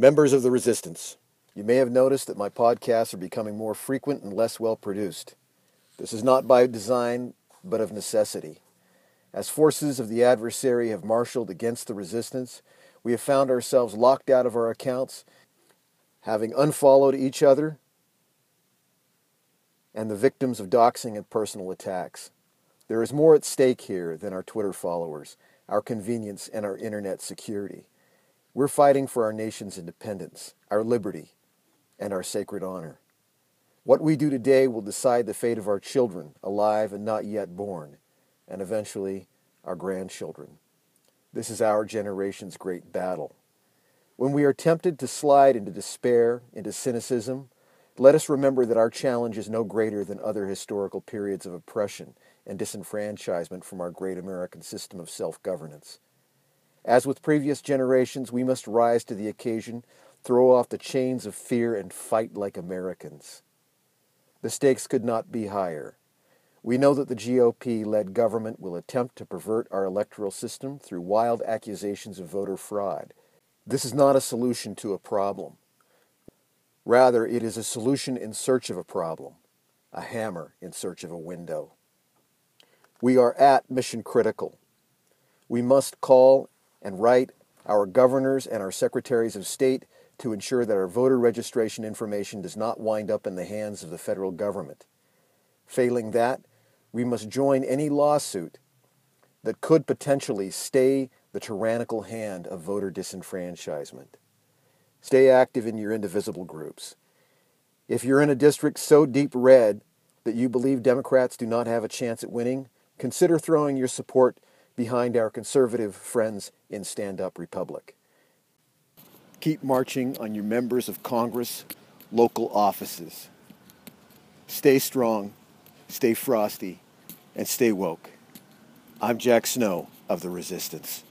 Members of the Resistance, you may have noticed that my podcasts are becoming more frequent and less well produced. This is not by design, but of necessity. As forces of the adversary have marshaled against the resistance, we have found ourselves locked out of our accounts, having unfollowed each other, and the victims of doxing and personal attacks. There is more at stake here than our Twitter followers, our convenience, and our internet security. We're fighting for our nation's independence, our liberty, and our sacred honor. What we do today will decide the fate of our children, alive and not yet born, and eventually our grandchildren. This is our generation's great battle. When we are tempted to slide into despair, into cynicism, let us remember that our challenge is no greater than other historical periods of oppression and disenfranchisement from our great American system of self governance. As with previous generations, we must rise to the occasion, throw off the chains of fear, and fight like Americans. The stakes could not be higher. We know that the GOP led government will attempt to pervert our electoral system through wild accusations of voter fraud. This is not a solution to a problem. Rather, it is a solution in search of a problem, a hammer in search of a window. We are at mission critical. We must call and write our governors and our secretaries of state to ensure that our voter registration information does not wind up in the hands of the federal government. Failing that, we must join any lawsuit that could potentially stay the tyrannical hand of voter disenfranchisement. Stay active in your indivisible groups. If you're in a district so deep red that you believe Democrats do not have a chance at winning, consider throwing your support behind our conservative friends in Stand Up Republic. Keep marching on your members of Congress, local offices. Stay strong, stay frosty, and stay woke. I'm Jack Snow of the Resistance.